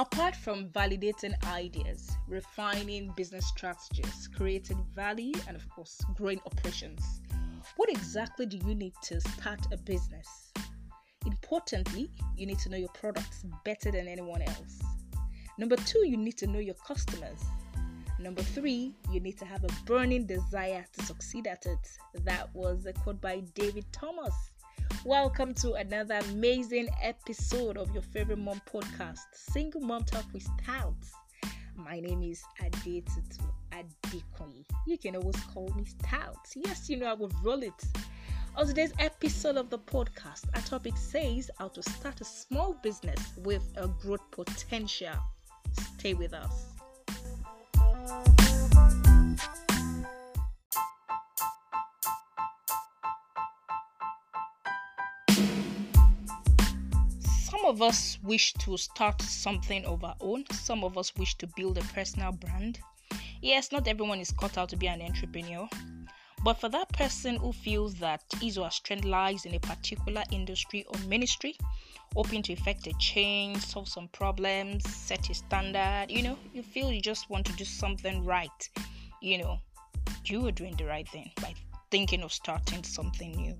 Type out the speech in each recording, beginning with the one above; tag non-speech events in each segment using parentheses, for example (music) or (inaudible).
Apart from validating ideas, refining business strategies, creating value, and of course, growing operations, what exactly do you need to start a business? Importantly, you need to know your products better than anyone else. Number two, you need to know your customers. Number three, you need to have a burning desire to succeed at it. That was a quote by David Thomas. Welcome to another amazing episode of your favorite mom podcast, Single Mom Talk with Stouts. My name is Adetutu Adekoyi. You can always call me Stout. Yes, you know I will roll it. On today's episode of the podcast, our topic says how to start a small business with a growth potential. Stay with us. Some of us wish to start something of our own. Some of us wish to build a personal brand. Yes, not everyone is cut out to be an entrepreneur. But for that person who feels that his or her strength lies in a particular industry or ministry, hoping to effect a change, solve some problems, set a standard, you know, you feel you just want to do something right, you know, you are doing the right thing by thinking of starting something new.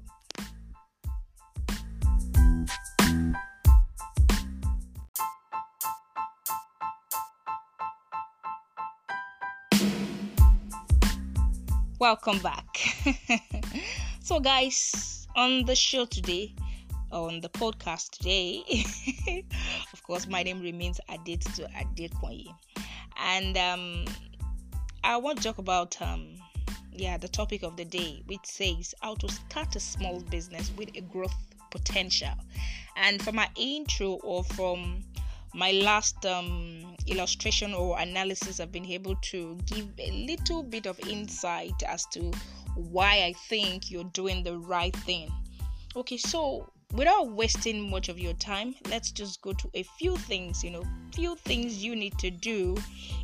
Welcome back. (laughs) so, guys, on the show today, on the podcast today, (laughs) of course, my name remains Adetutu Adekoyi, and um, I want to talk about um, yeah the topic of the day, which says how to start a small business with a growth potential. And for my intro or from my last um, illustration or analysis, I've been able to give a little bit of insight as to why I think you're doing the right thing. Okay, so without wasting much of your time, let's just go to a few things, you know, few things you need to do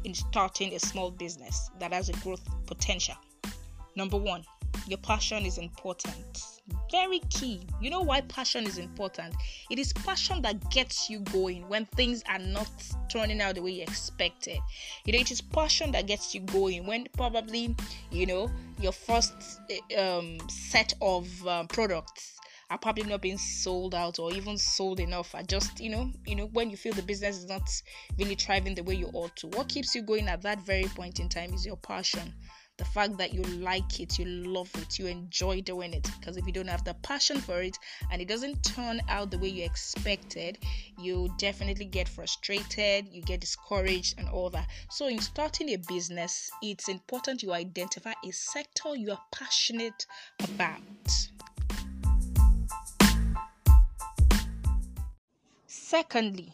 in starting a small business that has a growth potential. Number one, your passion is important very key. You know why passion is important? It is passion that gets you going when things are not turning out the way you expected. You know, it is passion that gets you going when probably, you know, your first um, set of um, products are probably not being sold out or even sold enough. I just, you know, you know, when you feel the business is not really thriving the way you ought to. What keeps you going at that very point in time is your passion the fact that you like it, you love it, you enjoy doing it. Because if you don't have the passion for it and it doesn't turn out the way you expected, you definitely get frustrated, you get discouraged, and all that. So, in starting a business, it's important you identify a sector you are passionate about. Secondly,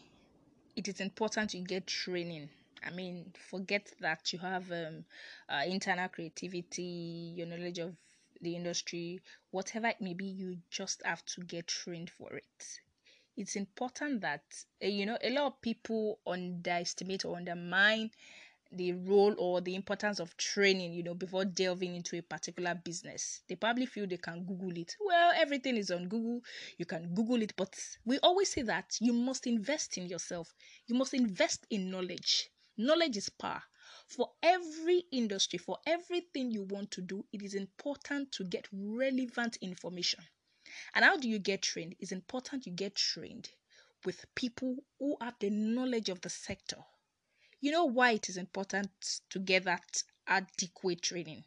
it is important you get training I mean, forget that you have um, uh, internal creativity, your knowledge of the industry, whatever it may be, you just have to get trained for it. It's important that, uh, you know, a lot of people underestimate or undermine the role or the importance of training, you know, before delving into a particular business. They probably feel they can Google it. Well, everything is on Google. You can Google it, but we always say that you must invest in yourself. You must invest in knowledge. Knowledge is power. For every industry, for everything you want to do, it is important to get relevant information. And how do you get trained? It's important you get trained with people who have the knowledge of the sector. You know why it is important to get that adequate training?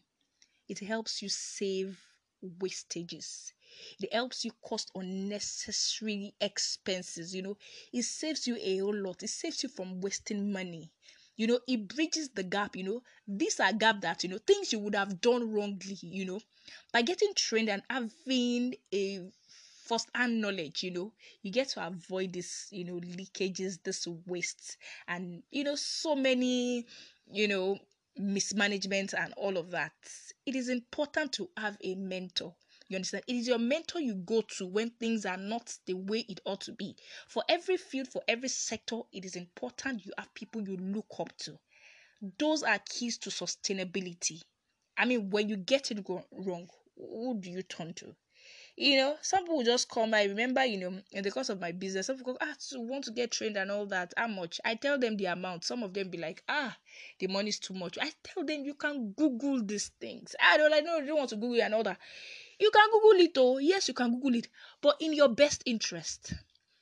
It helps you save wastages. It helps you cost unnecessary expenses. You know, it saves you a whole lot. It saves you from wasting money you know it bridges the gap you know. These are gap that you know things you would have done wrongly you know. By getting trained and having a first hand knowledge you know you get to avoid this you know leakages this waste and you know so many you know mismanagement and all of that. It is important to have a mentor you understand? It is your mentor you go to when things are not the way it ought to be. For every field, for every sector, it is important you have people you look up to. Those are keys to sustainability. I mean, when you get it wrong, who do you turn to? you know, some people just come. I remember, you know, in the course of my business, some people go, ah, so want to get trained and all that. How much? I tell them the amount. Some of them be like, ah, the money is too much. I tell them you can Google these things. I don't like, no, you don't want to Google and all that. You can Google it, oh, yes, you can Google it, but in your best interest.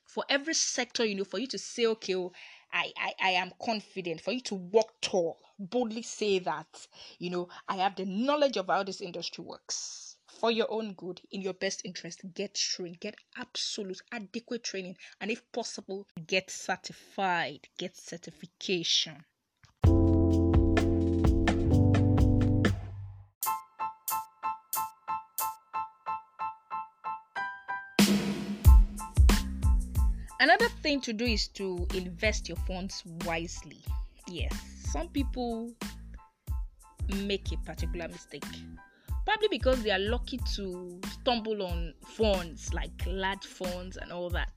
For every sector, you know, for you to say, okay, oh, I, I, I am confident for you to walk tall, boldly say that, you know, I have the knowledge of how this industry works. For your own good, in your best interest, get trained, get absolute, adequate training, and if possible, get certified, get certification. Another thing to do is to invest your funds wisely. Yes, some people make a particular mistake. Probably because they are lucky to stumble on funds like large funds and all that.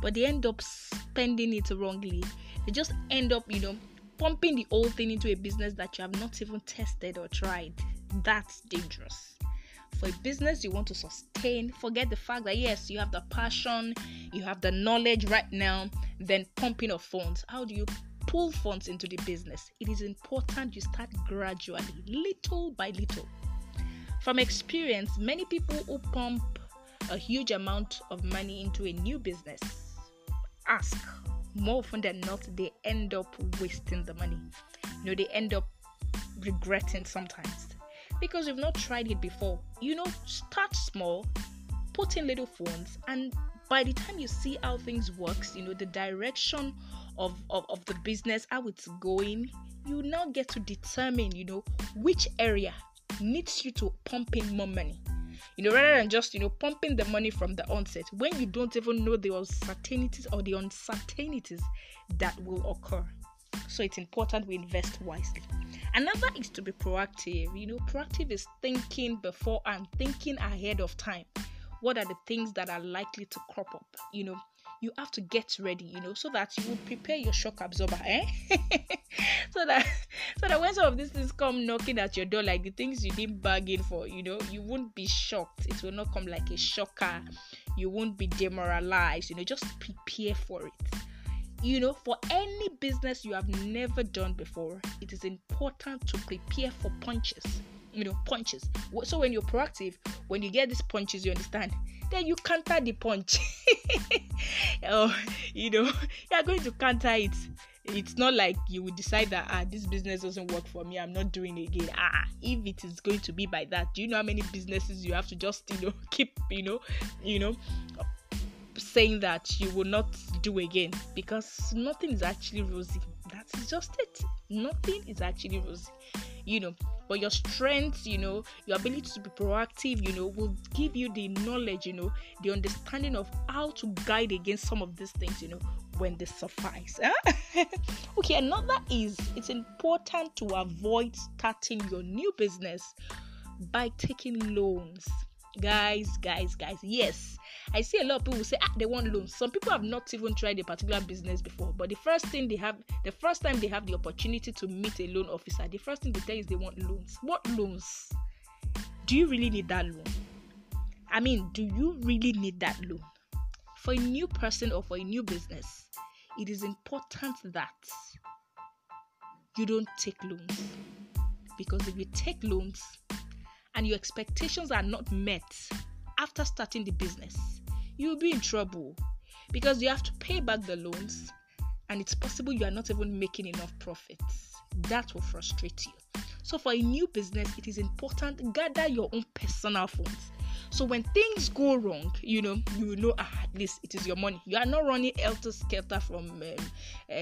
But they end up spending it wrongly. They just end up, you know, pumping the whole thing into a business that you have not even tested or tried. That's dangerous for a business you want to sustain, forget the fact that yes, you have the passion, you have the knowledge right now, then pumping of funds. How do you pull funds into the business? It is important you start gradually, little by little. From experience, many people who pump a huge amount of money into a new business ask more often than not they end up wasting the money you know they end up regretting sometimes because you've not tried it before. You know, start small, put in little funds, and by the time you see how things works, you know, the direction of, of, of the business, how it's going, you now get to determine, you know, which area needs you to pump in more money. You know, rather than just, you know, pumping the money from the onset when you don't even know the uncertainties or the uncertainties that will occur. So it's important we invest wisely. Another is to be proactive. You know, proactive is thinking before and thinking ahead of time. What are the things that are likely to crop up? You know, you have to get ready, you know, so that you will prepare your shock absorber, eh? (laughs) so that so that when some of these things come knocking at your door, like the things you didn't bargain for, you know, you won't be shocked. It will not come like a shocker. You won't be demoralized, you know, just prepare for it you know, for any business you have never done before, it is important to prepare for punches. You know, punches. So when you're proactive, when you get these punches, you understand, then you counter the punch. (laughs) oh, you know, you're going to counter it. It's not like you would decide that ah this business doesn't work for me. I'm not doing it again. Ah, if it is going to be by that, do you know how many businesses you have to just you know (laughs) keep you know you know saying that you will not do again because nothing is actually rosy. That's just it. Nothing is actually rosy, you know. But your strength, you know, your ability to be proactive, you know, will give you the knowledge, you know, the understanding of how to guide against some of these things, you know, when they suffice. (laughs) okay, another is it's important to avoid starting your new business by taking loans guys guys guys yes. I see a lot of people say ah they want loans. Some people have not even tried a particular business before but the first thing they have the first time they have the opportunity to meet a loan officer the first thing they tell is they want loans. What loans? Do you really need that loan? I mean do you really need that loan? For a new person or for a new business it is important that you don't take loans. Because if you take loans and your expectations are not met after starting the business, you'll be in trouble because you have to pay back the loans and it's possible you are not even making enough profits. That will frustrate you. So, for a new business, it is important gather your own personal funds. So when things go wrong, you know, you will know ah, at least it is your money. You are not running elter skelter from um,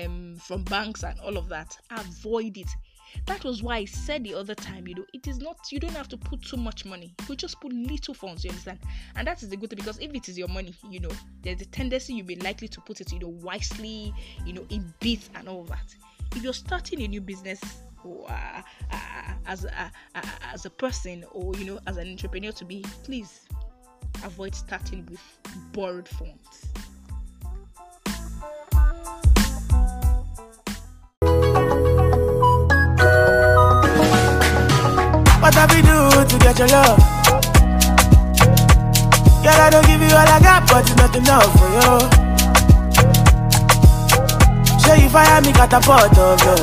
um, from banks and all of that. Avoid it. That was why I said the other time, you know, it is not, you don't have to put too much money. You just put little funds, you understand? And that is the good thing because if it is your money, you know, there's a tendency you'll be likely to put it, you know, wisely, you know, in bits and all that. If you're starting a new business, or uh, uh, as a, uh, as a person or you know as an entrepreneur to be please avoid starting with borrowed funds Have we do to get your love? Girl, I don't give you all I got, but it's not enough for you. Show you fire me catapult of you.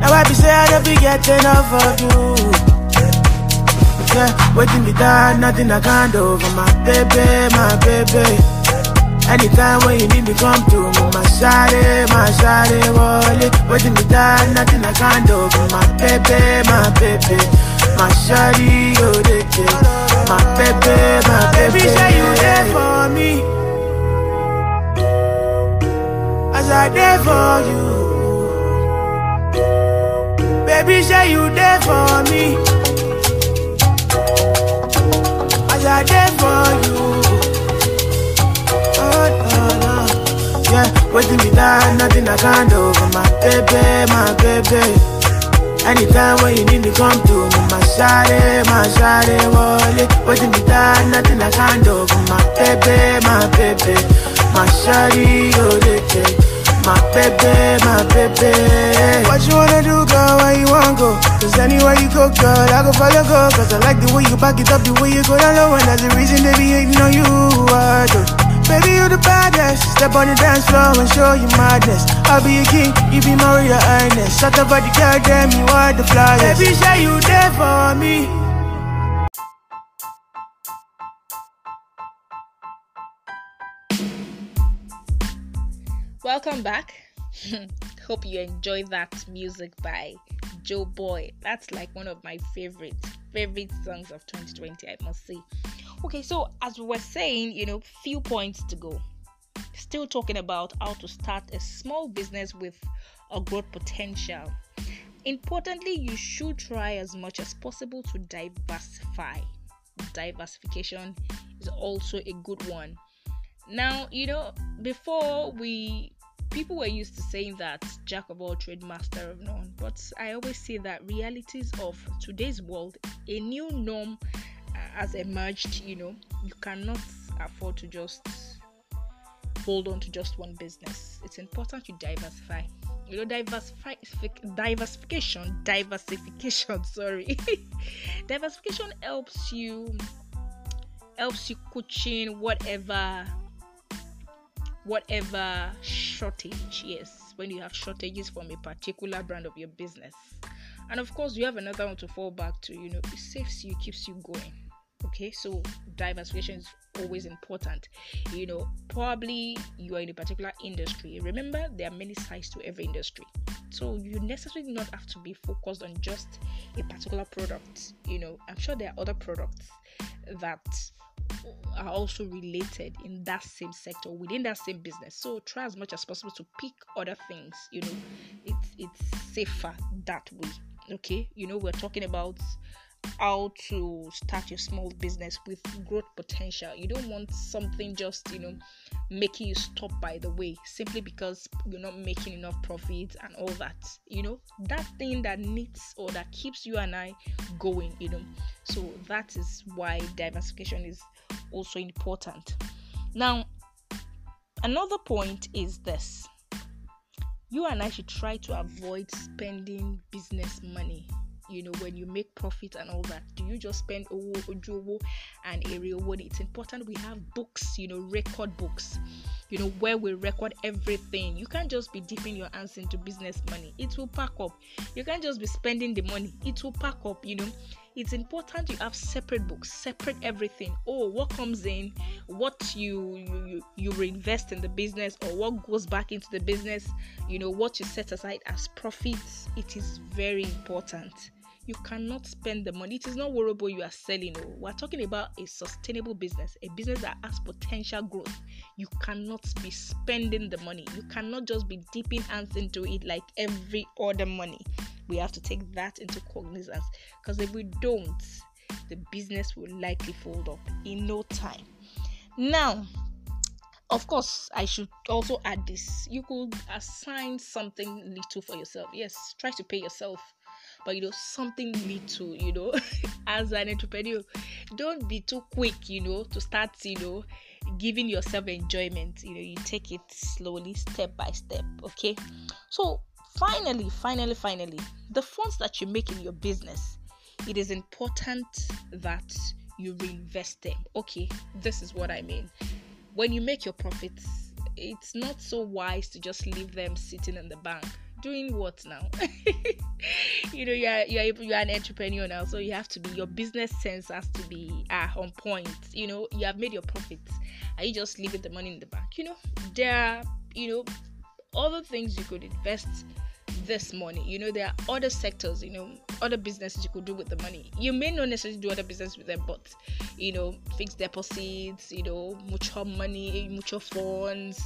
Now I be say I don't be get enough of you. Yeah, waiting me down, nothing I can't do for my baby, my baby. Anytime when you need me, come to me, my shawty, my shawty, wallet. Waiting me down, nothing I can't do my baby, my baby. My shawty, oh, they My baby, my baby. Baby, say you there for me. As I there for you. Baby, say you there for me. As I there for you. Waiting me down, nothing I can't do for my baby, my baby. Anytime when you need me, come to me, my shawty, my shawty, wallet. Waiting me down, nothing I can't do for my baby, my baby. My shawty, oh, they my baby, my baby. What you wanna do, girl? Where you wanna go? Cause anywhere you go, girl, I go follow, go. Cause I like the way you back it up, the way you go down low. And that's the reason they be hating on you. I do. Baby, you the baddest. Step on the dance floor and show you madness. I'll be a king, you be my royal highness. Shut up, the girl, damn, you are the flyest. Baby, say you there for me. Welcome back. (laughs) Hope you enjoyed that music by Joeboy. That's like one of my favorite favorite songs of 2020, I must say. Okay, so as we were saying, you know, few points to go. Still talking about how to start a small business with a growth potential. Importantly, you should try as much as possible to diversify. Diversification is also a good one. Now, you know, before we people were used to saying that jack of all trade master of none but i always say that realities of today's world a new norm has emerged you know you cannot afford to just hold on to just one business. It's important to diversify. You know diversify diversification diversification (laughs) sorry. Diversification helps you helps you cushion whatever whatever shortage yes when you have shortages from a particular brand of your business. And of course you have another one to fall back to you know it saves you keeps you going okay so diversification is always important. You know probably you are in a particular industry. Remember there are many sides to every industry. So you necessarily not have to be focused on just a particular product. You know i'm sure there are other products that are also related in that same sector within that same business. So try as much as possible to pick other things. You know it's it's safer that way. Okay you know we're talking about how to start your small business with growth potential you don't want something just you know making you stop by the way simply because you're not making enough profit and all that you know that thing that needs or that keeps you and i going you know so that is why diversification is also important. Now, another point is this you and I should try to avoid spending business money. You know, when you make profit and all that, do you just spend owo, ojowo, and area what? It's important we have books, you know, record books, you know, where we record everything. You can't just be dipping your hands into business money, it will pack up. You can't just be spending the money, it will pack up, you know it's important you have separate books separate everything oh what comes in what you you you reinvest in the business or what goes back into the business you know what you set aside as profits it is very important you cannot spend the money. It is not worryable you are selling. Oh, we're talking about a sustainable business, a business that has potential growth. You cannot be spending the money. You cannot just be dipping hands into it like every other money. We have to take that into cognizance because if we don't, the business will likely fold up in no time. Now, of course, I should also add this. You could assign something little for yourself. Yes, try to pay yourself but you know something little you know (laughs) as an entrepreneur don't be too quick you know to start you know giving yourself enjoyment you know you take it slowly step by step okay so finally finally finally the funds that you make in your business it is important that you reinvest them. Okay, this is what I mean. When you make your profits, it's not so wise to just leave them sitting in the bank. Doing what now? (laughs) you know, you're you're you're an entrepreneur now, so you have to be your business sense has to be uh, on point. You know, you have made your profits. Are you just leaving the money in the bank? You know, there are you know other things you could invest this money. You know, there are other sectors, you know, other businesses you could do with the money. You may not necessarily do other business with them, but you know, fixed deposits, you know, mutual money, mutual funds,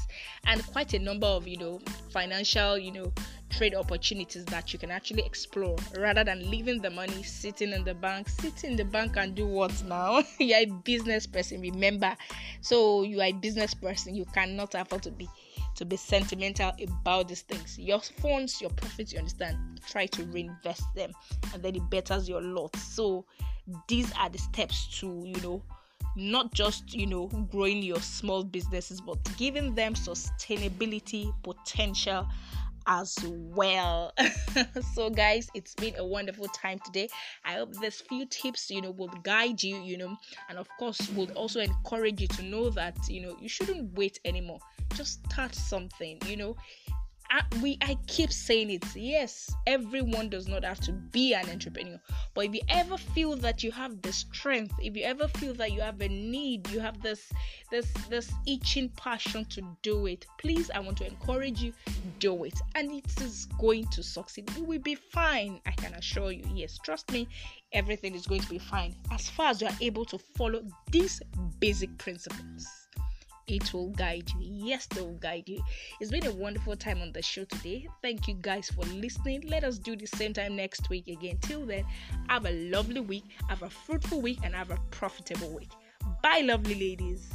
and quite a number of you know financial, you know, trade opportunities that you can actually explore rather than leaving the money sitting in the bank. Sit in the bank and do what now? (laughs) You're a business person, remember. So you are a business person, you cannot afford to be to be sentimental about these things. Your funds, your profits, you understand, try to reinvest them and then it betters your lot. So these are the steps to, you know, not just you know growing your small businesses but giving them sustainability potential as well. (laughs) so, guys, it's been a wonderful time today. I hope these few tips, you know, will guide you, you know, and of course, will also encourage you to know that, you know, you shouldn't wait anymore. Just start something, you know. I, we I keep saying it. Yes, everyone does not have to be an entrepreneur. But if you ever feel that you have the strength, if you ever feel that you have a need, you have this this this itching passion to do it, please I want to encourage you, do it. And it is going to succeed. You will be fine. I can assure you. Yes, trust me, everything is going to be fine as far as you are able to follow these basic principles it will guide you. Yes, they will guide you. It's been a wonderful time on the show today. Thank you guys for listening. Let us do the same time next week again. Till then, have a lovely week, have a fruitful week, and have a profitable week. Bye, lovely ladies.